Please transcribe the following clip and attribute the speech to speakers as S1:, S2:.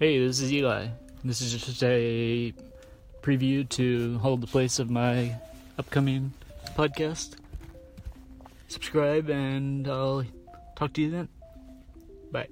S1: Hey, this is Eli. This is just a preview to hold the place of my upcoming podcast. Subscribe, and I'll talk to you then. Bye.